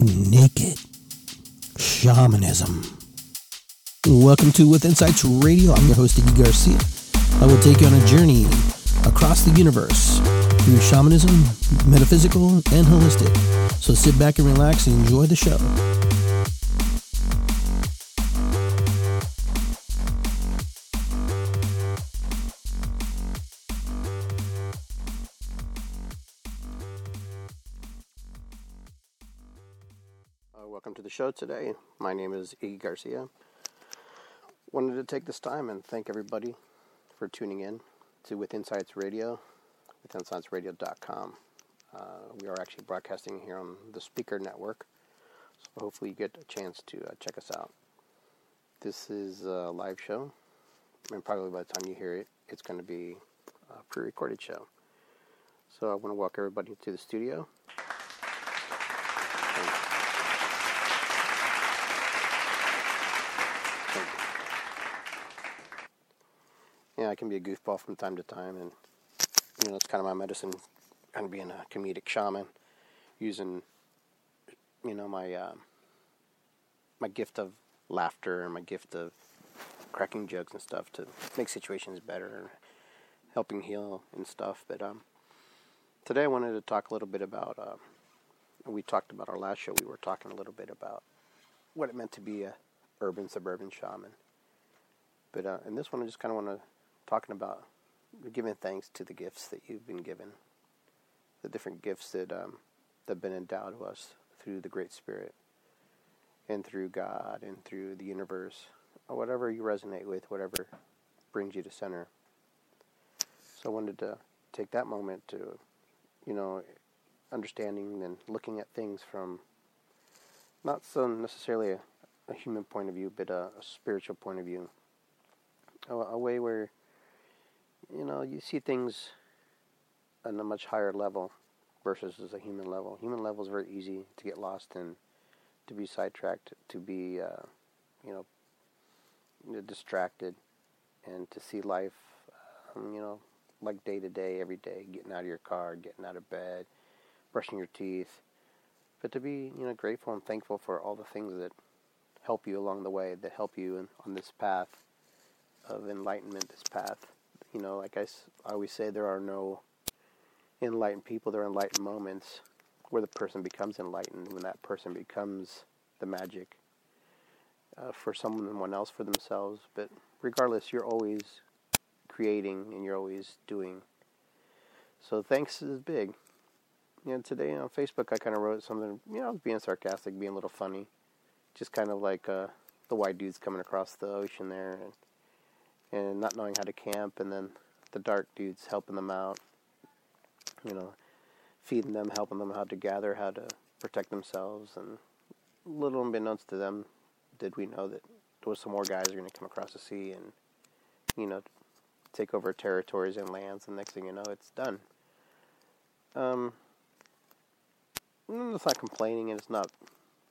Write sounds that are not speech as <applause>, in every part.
naked shamanism. Welcome to With Insights Radio. I'm your host, Iggy Garcia. I will take you on a journey across the universe through shamanism, metaphysical, and holistic. So sit back and relax and enjoy the show. Show today. My name is Iggy Garcia. Wanted to take this time and thank everybody for tuning in to With Insights Radio, withinsightsradio.com. Uh, we are actually broadcasting here on the Spreaker Network, so hopefully you get a chance to uh, check us out. This is a live show, and probably by the time you hear it, it's going to be a pre-recorded show. So I want to welcome everybody to the studio. Can be a goofball from time to time, and you know, it's kind of my medicine, kind of being a comedic shaman, using, you know, my uh, my gift of laughter and my gift of cracking jokes and stuff to make situations better and helping heal and stuff. But um, today I wanted to talk a little bit about. Uh, we talked about our last show. We were talking a little bit about what it meant to be a urban suburban shaman. But uh, in this one, I just kind of want to talking about giving thanks to the gifts that you've been given, the different gifts that um, that have been endowed to us through the Great Spirit, and through God, and through the universe, or whatever you resonate with, whatever brings you to center. So I wanted to take that moment to, you know, understanding and looking at things from not so necessarily a, a human point of view, but a, a spiritual point of view. A, a way where you know, you see things on a much higher level versus as a human level. Human level is very easy to get lost in, to be sidetracked, to be, uh, you know, distracted, and to see life, um, you know, like day to day, every day, getting out of your car, getting out of bed, brushing your teeth, but to be, you know, grateful and thankful for all the things that help you along the way, that help you in, on this path of enlightenment, this path you know, like I, I always say, there are no enlightened people, there are enlightened moments where the person becomes enlightened, when that person becomes the magic uh, for someone else, for themselves. But regardless, you're always creating and you're always doing. So thanks is big. You know, today on Facebook, I kind of wrote something, you know, being sarcastic, being a little funny. Just kind of like uh, the white dudes coming across the ocean there. And, and not knowing how to camp, and then the dark dudes helping them out, you know, feeding them, helping them how to gather, how to protect themselves, and little unbeknownst to them, did we know that there was some more guys are going to come across the sea and, you know, take over territories and lands, and next thing you know, it's done. Um, it's not complaining, and it's not,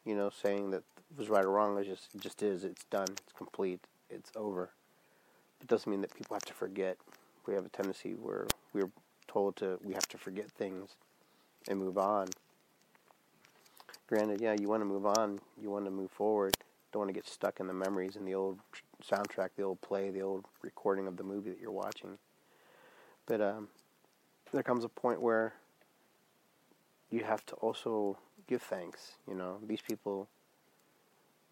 you know, saying that it was right or wrong. It just, it just is. It's done. It's complete. It's over it doesn't mean that people have to forget. We have a tendency where we're told to we have to forget things and move on. Granted, yeah, you want to move on, you want to move forward. Don't want to get stuck in the memories and the old soundtrack, the old play, the old recording of the movie that you're watching. But um, there comes a point where you have to also give thanks. You know, these people,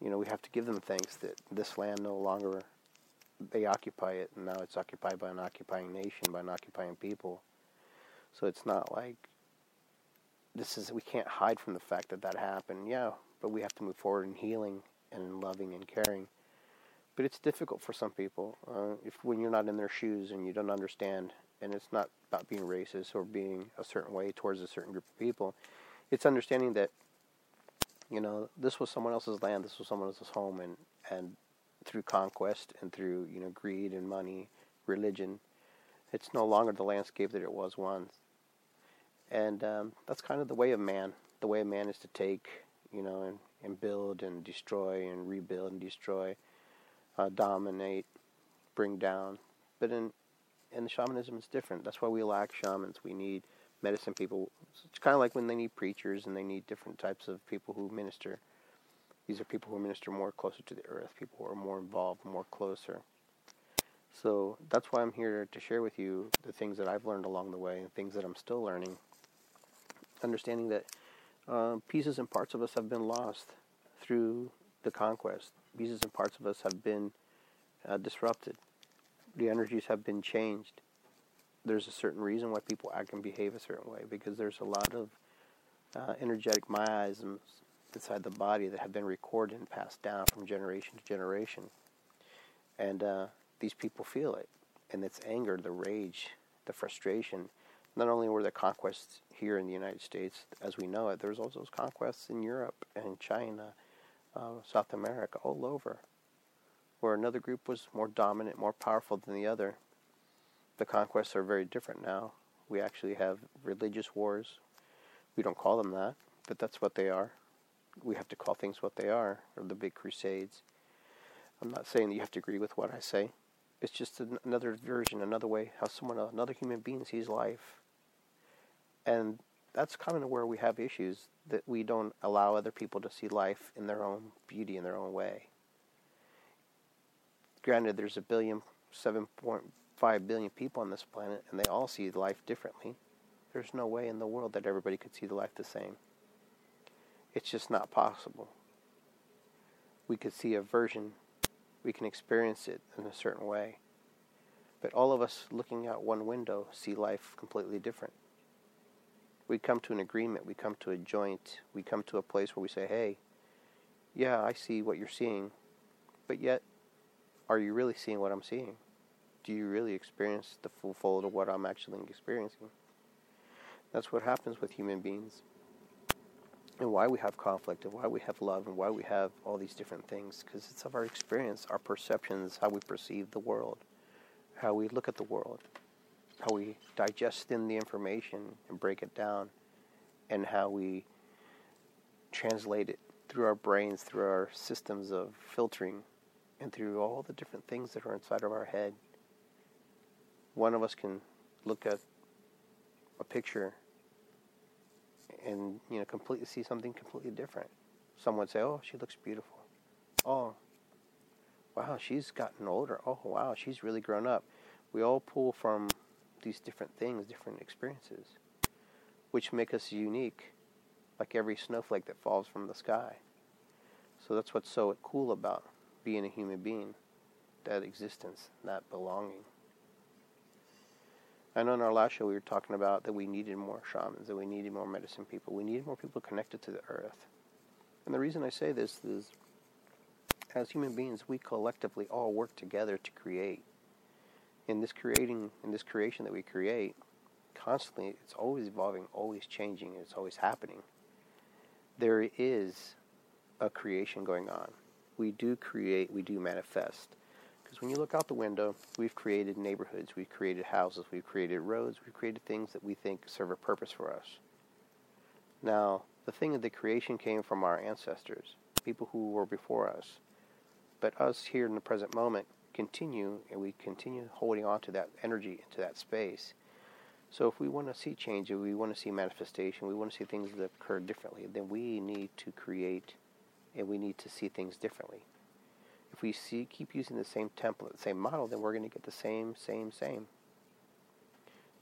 you know, we have to give them thanks that this land no longer they occupy it, and now it's occupied by an occupying nation, by an occupying people. So it's not like this is we can't hide from the fact that that happened. Yeah, but we have to move forward in healing and in loving and caring. But it's difficult for some people uh, if when you're not in their shoes and you don't understand. And it's not about being racist or being a certain way towards a certain group of people. It's understanding that you know this was someone else's land, this was someone else's home, and and through conquest and through you know greed and money, religion. It's no longer the landscape that it was once, and um, that's kind of the way of man. The way of man is to take, you know, and, and build and destroy and rebuild and destroy, uh, dominate, bring down. But in in shamanism, it's different. That's why we lack shamans. We need medicine people. It's kind of like when they need preachers and they need different types of people who minister. These are people who minister more closer to the earth, people who are more involved, more closer. So that's why I'm here to share with you the things that I've learned along the way and things that I'm still learning. Understanding that uh, pieces and parts of us have been lost through the conquest. Pieces and parts of us have been uh, disrupted. The energies have been changed. There's a certain reason why people act and behave a certain way because there's a lot of uh, energetic miasms inside the body that have been recorded and passed down from generation to generation. And uh, these people feel it. And it's anger, the rage, the frustration. Not only were there conquests here in the United States as we know it, there was also conquests in Europe and China, uh, South America, all over, where another group was more dominant, more powerful than the other. The conquests are very different now. We actually have religious wars. We don't call them that, but that's what they are. We have to call things what they are, or the big crusades. I'm not saying that you have to agree with what I say. It's just another version, another way how someone, another human being sees life. And that's kind of where we have issues that we don't allow other people to see life in their own beauty, in their own way. Granted, there's a billion, 7.5 billion people on this planet, and they all see life differently. There's no way in the world that everybody could see the life the same. It's just not possible. We could see a version we can experience it in a certain way. But all of us looking out one window see life completely different. We come to an agreement, we come to a joint, we come to a place where we say, hey, yeah, I see what you're seeing, but yet, are you really seeing what I'm seeing? Do you really experience the full fold of what I'm actually experiencing? That's what happens with human beings and why we have conflict and why we have love and why we have all these different things because it's of our experience our perceptions how we perceive the world how we look at the world how we digest in the information and break it down and how we translate it through our brains through our systems of filtering and through all the different things that are inside of our head. One of us can look at a picture and you know completely see something completely different. Some would say, "Oh, she looks beautiful." Oh, wow, she's gotten older. Oh, wow, she's really grown up. We all pull from these different things, different experiences, which make us unique, like every snowflake that falls from the sky. So that's what's so cool about being a human being, that existence, that belonging. I know in our last show we were talking about that we needed more shamans, that we needed more medicine people, we needed more people connected to the earth. And the reason I say this is, as human beings, we collectively all work together to create. In this creating, in this creation that we create, constantly, it's always evolving, always changing, it's always happening. There is a creation going on. We do create, we do manifest. Because when you look out the window, we've created neighborhoods, we've created houses, we've created roads, we've created things that we think serve a purpose for us. Now, the thing of the creation came from our ancestors, people who were before us. But us here in the present moment continue, and we continue holding on to that energy, into that space. So if we want to see change, if we want to see manifestation, we want to see things that occur differently, then we need to create and we need to see things differently if we see keep using the same template, the same model, then we're going to get the same, same, same.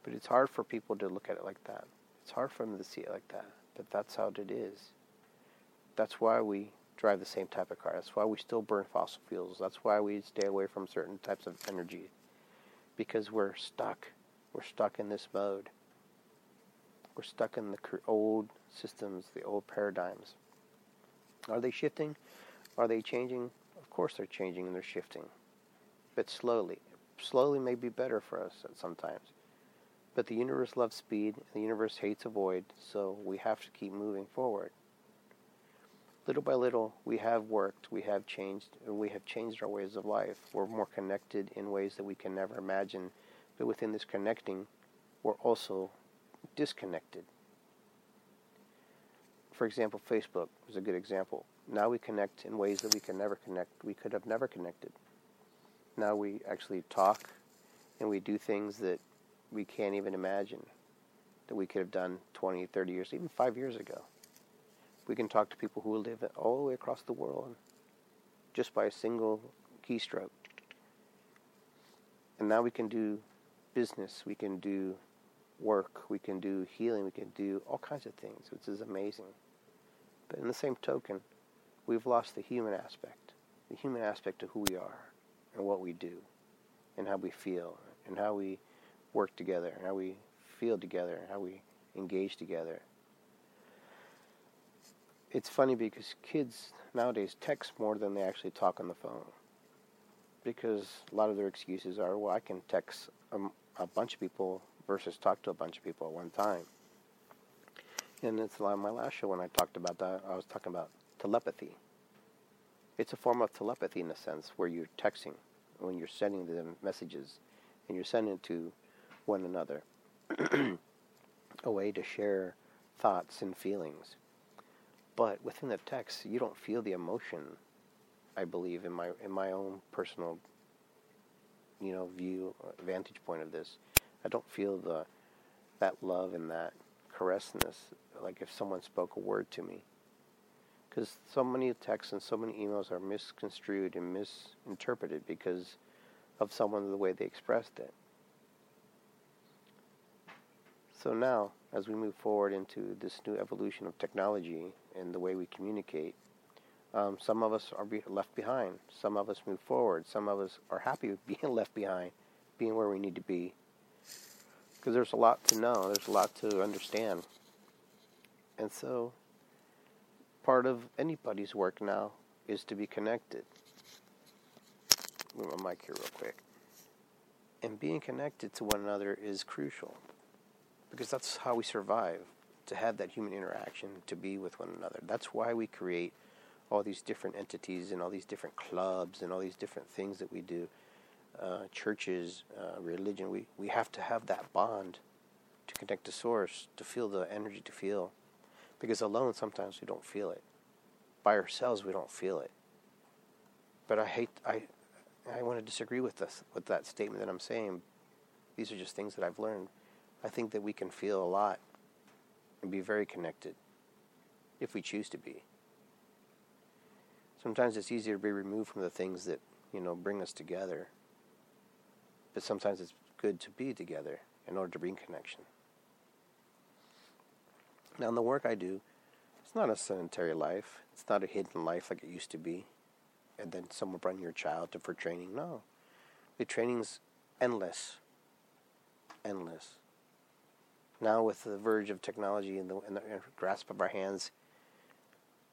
But it's hard for people to look at it like that. It's hard for them to see it like that. But that's how it is. That's why we drive the same type of car. That's why we still burn fossil fuels. That's why we stay away from certain types of energy. Because we're stuck. We're stuck in this mode. We're stuck in the old systems, the old paradigms. Are they shifting? Are they changing? Course they're changing and they're shifting, but slowly. Slowly may be better for us at sometimes. But the universe loves speed, and the universe hates a void, so we have to keep moving forward. Little by little, we have worked, we have changed, and we have changed our ways of life. We're more connected in ways that we can never imagine. But within this connecting, we're also disconnected. For example, Facebook is a good example. Now we connect in ways that we can never connect. We could have never connected. Now we actually talk and we do things that we can't even imagine. that we could have done 20, 30 years, even five years ago. We can talk to people who live all the way across the world just by a single keystroke. And now we can do business, we can do work, we can do healing, we can do all kinds of things, which is amazing. But in the same token, we've lost the human aspect, the human aspect of who we are and what we do and how we feel and how we work together and how we feel together and how we engage together. It's funny because kids nowadays text more than they actually talk on the phone. Because a lot of their excuses are, well, I can text a, a bunch of people versus talk to a bunch of people at one time. And it's like my last show when I talked about that, I was talking about telepathy. It's a form of telepathy in a sense where you're texting, when you're sending them messages, and you're sending it to one another. <clears throat> a way to share thoughts and feelings. But within the text, you don't feel the emotion. I believe in my in my own personal, you know, view vantage point of this. I don't feel the that love and that caressness like if someone spoke a word to me. Because so many texts and so many emails are misconstrued and misinterpreted because of someone the way they expressed it. So now, as we move forward into this new evolution of technology and the way we communicate, um, some of us are be left behind. Some of us move forward. Some of us are happy with being <laughs> left behind, being where we need to be. Because there's a lot to know, there's a lot to understand. And so, part of anybody's work now is to be connected. Move my mic here real quick. And being connected to one another is crucial because that's how we survive to have that human interaction, to be with one another. That's why we create all these different entities and all these different clubs and all these different things that we do. Uh, churches, uh, religion, we, we have to have that bond to connect to source, to feel the energy to feel. Because alone, sometimes we don't feel it. By ourselves, we don't feel it. But I hate, I, I want to disagree with this, with that statement that I'm saying. These are just things that I've learned. I think that we can feel a lot and be very connected if we choose to be. Sometimes it's easier to be removed from the things that, you know, bring us together. But sometimes it's good to be together in order to bring connection. Now, in the work I do, it's not a sedentary life. It's not a hidden life like it used to be. And then someone bring your child to for training. No. The training's endless. Endless. Now, with the verge of technology in the, in the grasp of our hands,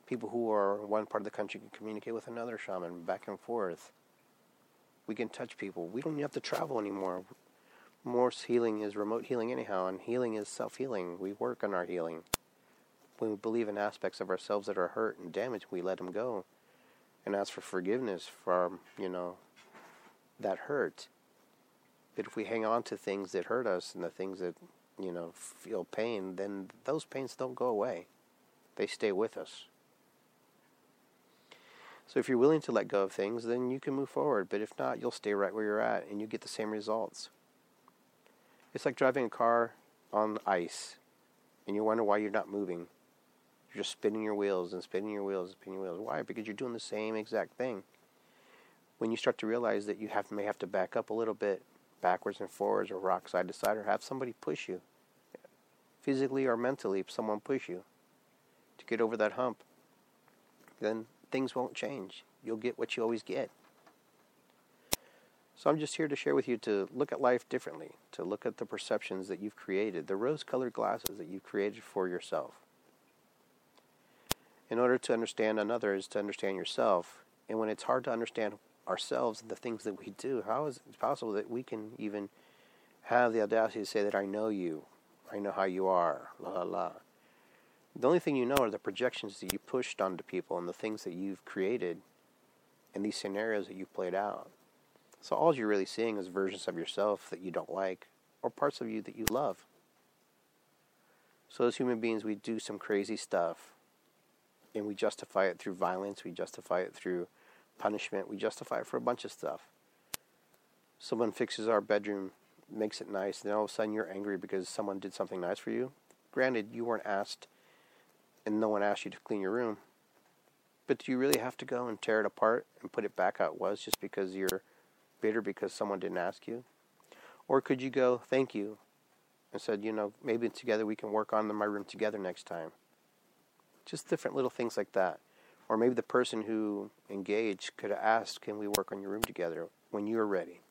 people who are one part of the country can communicate with another shaman back and forth. We can touch people. We don't have to travel anymore. Morse healing is remote healing, anyhow, and healing is self healing. We work on our healing. When we believe in aspects of ourselves that are hurt and damaged, we let them go and ask for forgiveness for, you know, that hurt. But if we hang on to things that hurt us and the things that you know, feel pain, then those pains don't go away. They stay with us. So if you're willing to let go of things, then you can move forward. But if not, you'll stay right where you're at and you get the same results. It's like driving a car on ice and you wonder why you're not moving. You're just spinning your wheels and spinning your wheels and spinning your wheels. Why? Because you're doing the same exact thing. When you start to realize that you have may have to back up a little bit, backwards and forwards, or rock side to side, or have somebody push you, physically or mentally, if someone push you to get over that hump, then things won't change. You'll get what you always get. So I'm just here to share with you to look at life differently, to look at the perceptions that you've created, the rose colored glasses that you've created for yourself. In order to understand another is to understand yourself. And when it's hard to understand ourselves and the things that we do, how is it possible that we can even have the audacity to say that I know you I know how you are, la la la. The only thing you know are the projections that you pushed onto people and the things that you've created and these scenarios that you've played out. So all you're really seeing is versions of yourself that you don't like or parts of you that you love. So as human beings, we do some crazy stuff and we justify it through violence, we justify it through punishment, we justify it for a bunch of stuff. Someone fixes our bedroom makes it nice, and then all of a sudden you're angry because someone did something nice for you. Granted, you weren't asked, and no one asked you to clean your room. But do you really have to go and tear it apart and put it back how it was just because you're bitter because someone didn't ask you? Or could you go, thank you, and said, you know, maybe together we can work on my room together next time? Just different little things like that. Or maybe the person who engaged could have asked, can we work on your room together when you're ready?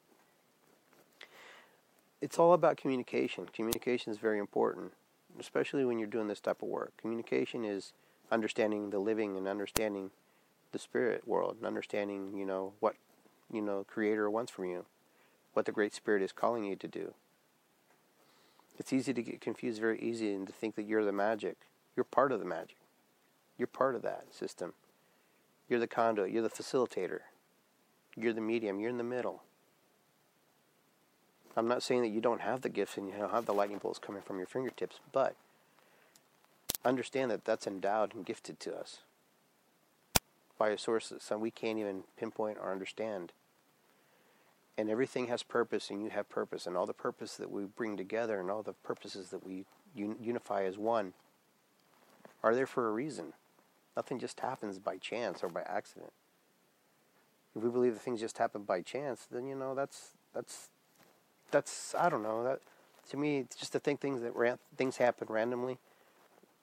It's all about communication. Communication is very important, especially when you're doing this type of work. Communication is understanding the living and understanding the spirit world and understanding, you know, what, you know, creator wants from you, what the great spirit is calling you to do. It's easy to get confused very easy and to think that you're the magic. You're part of the magic. You're part of that system. You're the conduit, you're the facilitator. You're the medium, you're in the middle. I'm not saying that you don't have the gifts and you don't have the lightning bolts coming from your fingertips, but understand that that's endowed and gifted to us by a source that some we can't even pinpoint or understand. And everything has purpose, and you have purpose, and all the purpose that we bring together, and all the purposes that we un- unify as one, are there for a reason. Nothing just happens by chance or by accident. If we believe that things just happen by chance, then you know that's that's that's I don't know that to me it's just to think things that ran, things happen randomly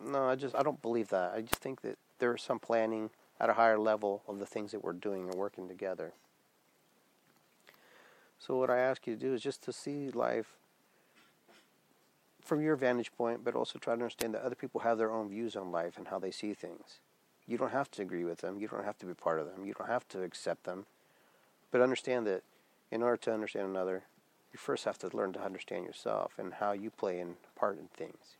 no, I just I don't believe that. I just think that there is some planning at a higher level of the things that we're doing and working together. So what I ask you to do is just to see life from your vantage point, but also try to understand that other people have their own views on life and how they see things. You don't have to agree with them. You don't have to be part of them. You don't have to accept them. But understand that in order to understand another, you first have to learn to understand yourself and how you play in part in things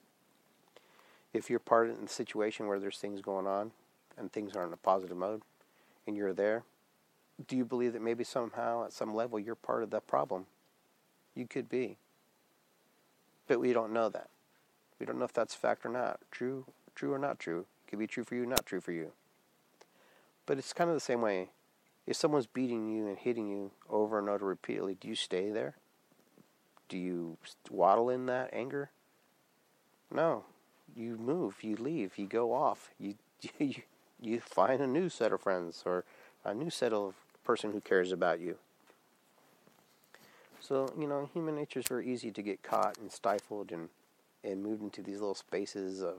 if you're part in the situation where there's things going on and things are in a positive mode and you're there, do you believe that maybe somehow at some level you're part of the problem? You could be. But we don't know that. We don't know if that's fact or not. True, true or not true. It could be true for you, not true for you. But it's kind of the same way. If someone's beating you and hitting you over and over repeatedly, do you stay there? Do you waddle in that anger? No, you move, you leave, you go off, you <laughs> you you find a new set of friends or a new set of person who cares about you. So you know, human nature is very easy to get caught and stifled and and moved into these little spaces of,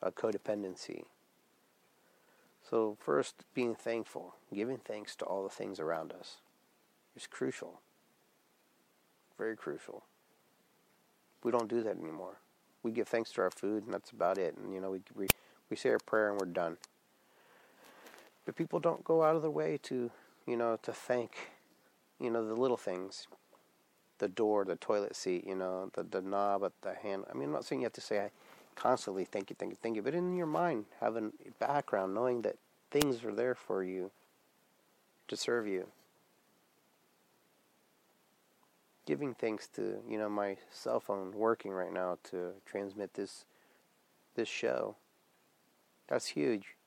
of codependency. So first, being thankful, giving thanks to all the things around us, is crucial. Very crucial. We don't do that anymore we give thanks to our food, and that's about it. And you know, we we we say our prayer and we're done. But people don't go out of their way to, you know, to thank, you know, the little things, the door, the toilet seat, you know, the the knob at the hand. I mean, I'm not saying you have to say I constantly thank you, thank you, thank you, but in your mind, having a background, knowing that things are there for you to serve you. giving thanks to you know my cell phone working right now to transmit this this show. That's huge.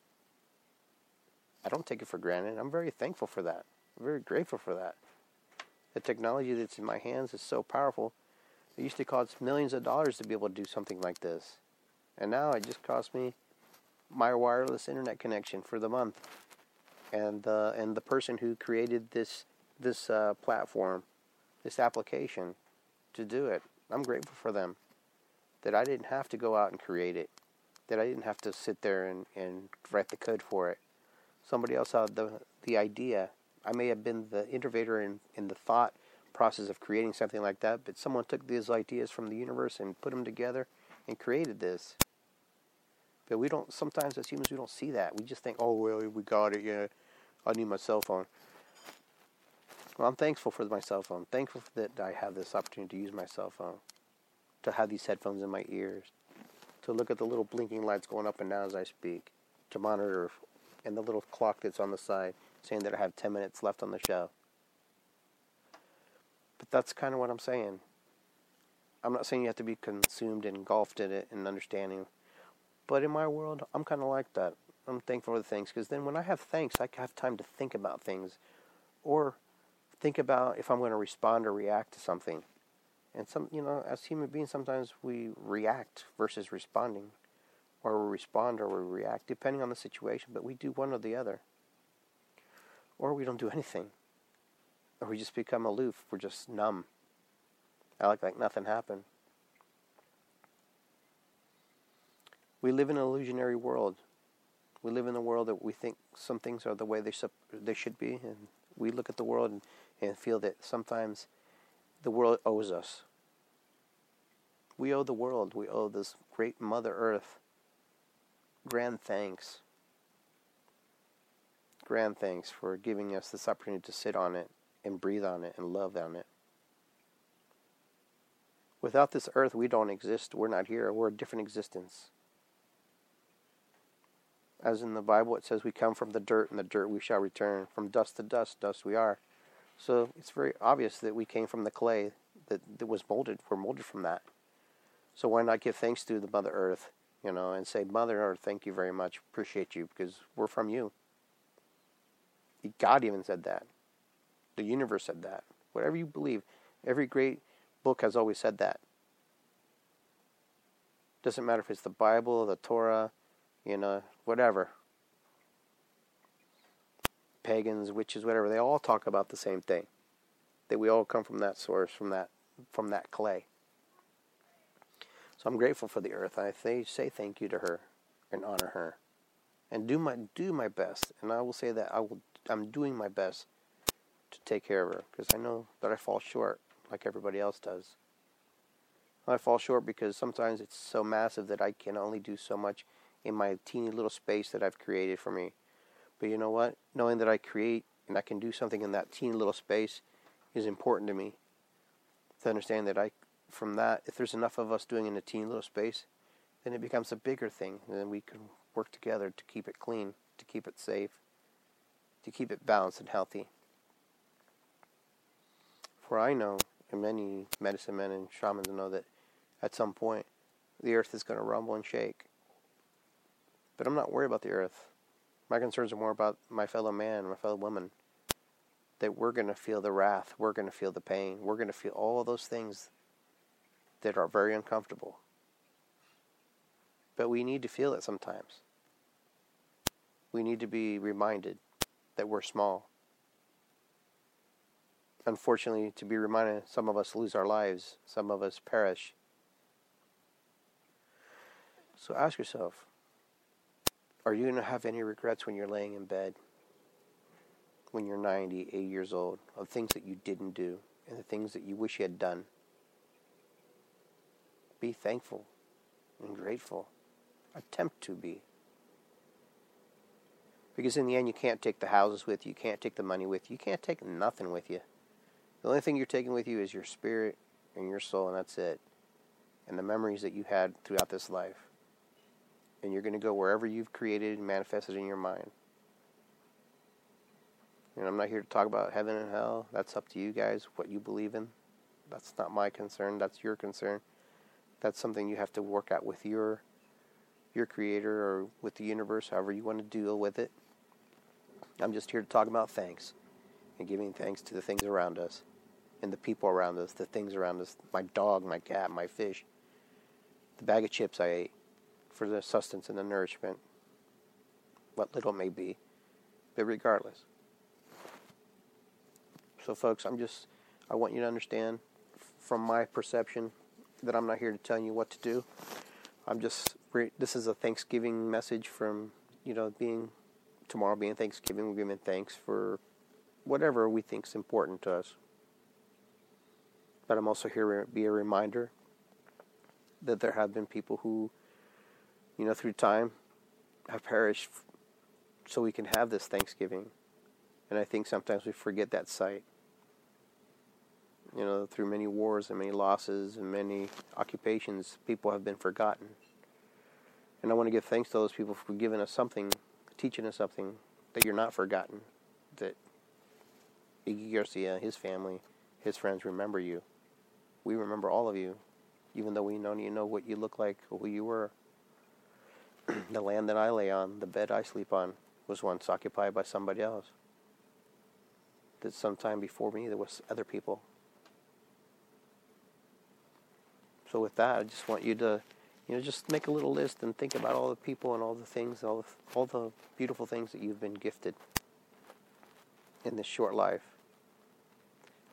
I don't take it for granted. I'm very thankful for that. I'm very grateful for that. The technology that's in my hands is so powerful. It used to cost millions of dollars to be able to do something like this. And now it just costs me my wireless internet connection for the month. And uh, and the person who created this this uh, platform this application to do it. I'm grateful for them that I didn't have to go out and create it, that I didn't have to sit there and, and write the code for it. Somebody else had the, the idea. I may have been the innovator in, in the thought process of creating something like that, but someone took these ideas from the universe and put them together and created this. But we don't, sometimes as humans, we don't see that. We just think, oh, well, we got it, yeah, I need my cell phone. Well, I'm thankful for my cell phone. Thankful that I have this opportunity to use my cell phone, to have these headphones in my ears, to look at the little blinking lights going up and down as I speak, to monitor, and the little clock that's on the side saying that I have 10 minutes left on the show. But that's kind of what I'm saying. I'm not saying you have to be consumed and engulfed in it and understanding. But in my world, I'm kind of like that. I'm thankful for the things because then when I have thanks, I have time to think about things or think about if I'm going to respond or react to something. And some, you know, as human beings, sometimes we react versus responding, or we respond or we react, depending on the situation. But we do one or the other, or we don't do <laughs> anything, or we just become aloof. We're just numb. I like like nothing happened. We live in an illusionary world. We live in a world that we think some things are the way they they should be, and we look at the world and, and feel that sometimes the world owes us. We owe the world. We owe this great Mother Earth grand thanks. Grand thanks for giving us this opportunity to sit on it and breathe on it and love on it. Without this earth, we don't exist. We're not here. We're a different existence. As in the Bible, it says we come from the dirt, and the dirt we shall return. From dust to dust, dust we are. So it's very obvious that we came from the clay that, that was molded. We're molded from that. So why not give thanks to the Mother Earth, you know, and say, Mother Earth, thank you very much, appreciate you, because we're from you. God even said that. The universe said that. Whatever you believe, every great book has always said that. Doesn't matter if it's the Bible, the Torah, you know, whatever. Pagans, witches, whatever, they all talk about the same thing. That we all come from that source, from that from that clay. So I'm grateful for the earth. I say thank you to her and honor her. And do my do my best. And I will say that I will I'm doing my best to take care of her because I know that I fall short like everybody else does. I fall short because sometimes it's so massive that I can only do so much in my teeny little space that I've created for me. But you know what? Knowing that I create and I can do something in that teeny little space is important to me. To understand that I, from that, if there's enough of us doing in a teeny little space, then it becomes a bigger thing. And then we can work together to keep it clean, to keep it safe, to keep it balanced and healthy. For I know, and many medicine men and shamans know that at some point the earth is going to rumble and shake. But I'm not worried about the earth. My concerns are more about my fellow man, my fellow woman. That we're going to feel the wrath, we're going to feel the pain, we're going to feel all of those things that are very uncomfortable. But we need to feel it sometimes. We need to be reminded that we're small. Unfortunately, to be reminded, some of us lose our lives, some of us perish. So ask yourself are you going to have any regrets when you're laying in bed, when you're 90, 80 years old, of things that you didn't do and the things that you wish you had done? Be thankful and grateful. Attempt to be. Because in the end, you can't take the houses with you, you can't take the money with you, you can't take nothing with you. The only thing you're taking with you is your spirit and your soul, and that's it. And the memories that you had throughout this life and you're going to go wherever you've created and manifested in your mind. And I'm not here to talk about heaven and hell. That's up to you guys, what you believe in. That's not my concern. That's your concern. That's something you have to work out with your your creator or with the universe, however you want to deal with it. I'm just here to talk about thanks and giving thanks to the things around us and the people around us, the things around us, my dog, my cat, my fish, the bag of chips I ate, for the sustenance and the nourishment, what little may be, but regardless. So, folks, I'm just, I want you to understand from my perception that I'm not here to tell you what to do. I'm just, this is a Thanksgiving message from, you know, being, tomorrow being Thanksgiving, we're giving thanks for whatever we think is important to us. But I'm also here to be a reminder that there have been people who you know, through time have perished so we can have this Thanksgiving. And I think sometimes we forget that sight. You know, through many wars and many losses and many occupations, people have been forgotten. And I want to give thanks to those people for giving us something, teaching us something that you're not forgotten. That Iggy Garcia, his family, his friends remember you. We remember all of you, even though we don't even know what you look like or who you were. <clears throat> the land that I lay on, the bed I sleep on, was once occupied by somebody else. That sometime before me there was other people. So with that, I just want you to, you know, just make a little list and think about all the people and all the things, all the, all the beautiful things that you've been gifted in this short life,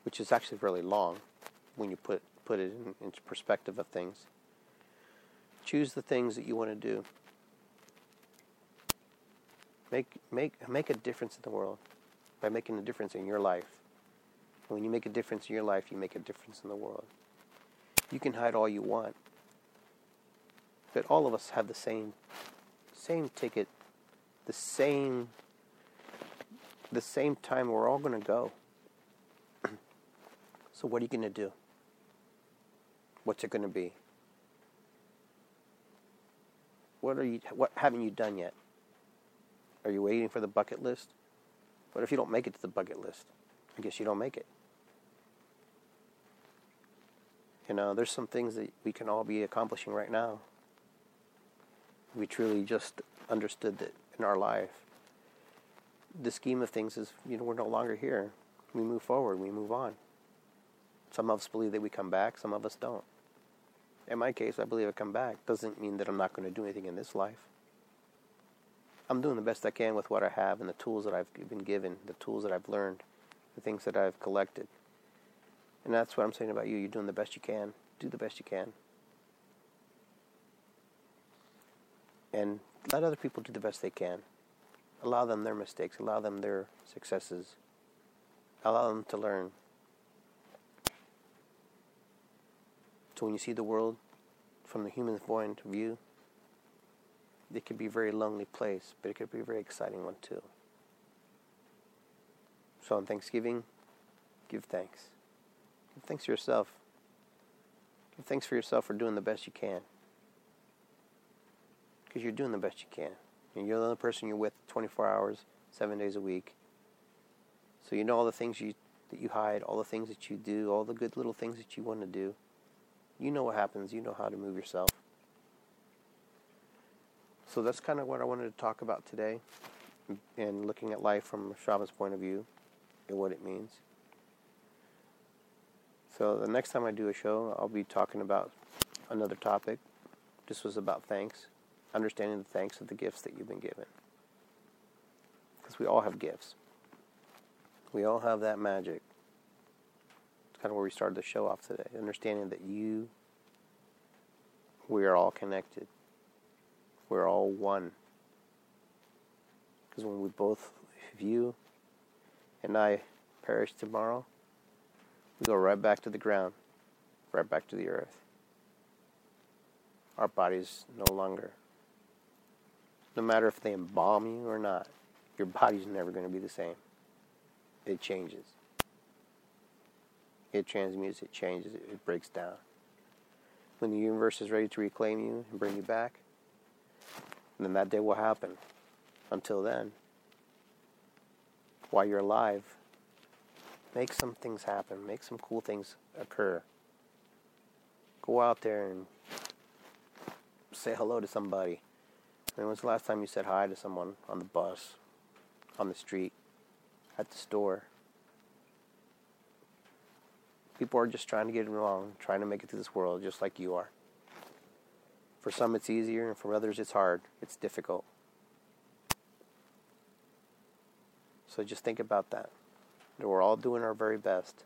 which is actually really long when you put put it in, into perspective of things. Choose the things that you want to do. Make make make a difference in the world by making a difference in your life. And when you make a difference in your life, you make a difference in the world. You can hide all you want, but all of us have the same same ticket, the same the same time we're all going to go. <clears throat> so what are you going to do? What's it going to be? What are you what haven't you done yet? Are you waiting for the bucket list? What if you don't make it to the bucket list? I guess you don't make it. You know, there's some things that we can all be accomplishing right now. We truly just understood that in our life. The scheme of things is, you know, we're no longer here. We move forward, we move on. Some of us believe that we come back, some of us don't. In my case, I believe I come back. Doesn't mean that I'm not going to do anything in this life. I'm doing the best I can with what I have and the tools that I've been given, the tools that I've learned, the things that I've collected. And that's what I'm saying about you. You're doing the best you can. Do the best you can. And let other people do the best they can. Allow them their mistakes. Allow them their successes. Allow them to learn. So when you see the world from the human point of view, it could be a very lonely place, but it could be a very exciting one too. So on Thanksgiving, give thanks. Give thanks to yourself. Give thanks for yourself for doing the best you can. Because you're doing the best you can. And you're the only person you're with 24 hours, seven days a week. So you know all the things you that you hide, all the things that you do, all the good little things that you want to do. You know what happens. You know how to move yourself. So that's kind of what I wanted to talk about today, and looking at life from a shaman's point of view and what it means. So the next time I do a show, I'll be talking about another topic. This was about thanks, understanding the thanks of the gifts that you've been given. Because we all have gifts. We all have that magic It's kind of where we started the show off today. Understanding that you, we are all connected. We're all one. Because when we both, if you and I perish tomorrow, we go right back to the ground, right back to the earth. Our bodies no longer. No matter if they embalm you or not, your body's never going to be the same. It changes it transmutes, it changes, it, it breaks down. When the universe is ready to reclaim you and bring you back, then that day will happen. Until then, while you're alive, make some things happen, make some cool things occur. Go out there and say hello to somebody. Mean, when's the last time you said hi to someone on the bus, on the street, at the store? People are just trying to get along, trying to make it through this world just like you are. For some, it's easier, and for others, it's hard. It's difficult. So just think about that. That we're all doing our very best.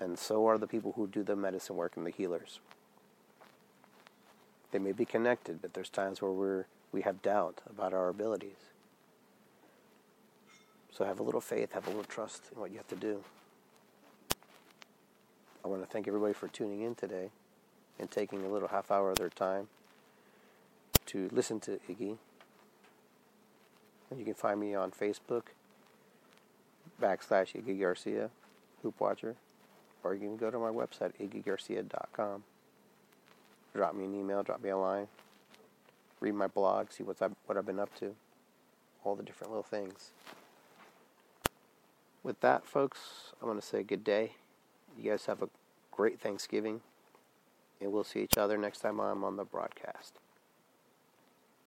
And so are the people who do the medicine work and the healers. They may be connected, but there's times where we're, we have doubt about our abilities. So have a little faith, have a little trust in what you have to do. I want to thank everybody for tuning in today and taking a little half hour of their time to listen to Iggy. And you can find me on Facebook, backslash Iggy Garcia, Hoop Watcher, or you can go to my website, iggygarcia.com. Drop me an email, drop me a line, read my blog, see what's I've, what I've been up to, all the different little things. With that, folks, I'm going to say good day. You guys have a great Thanksgiving, and we'll see each other next time I'm on the broadcast.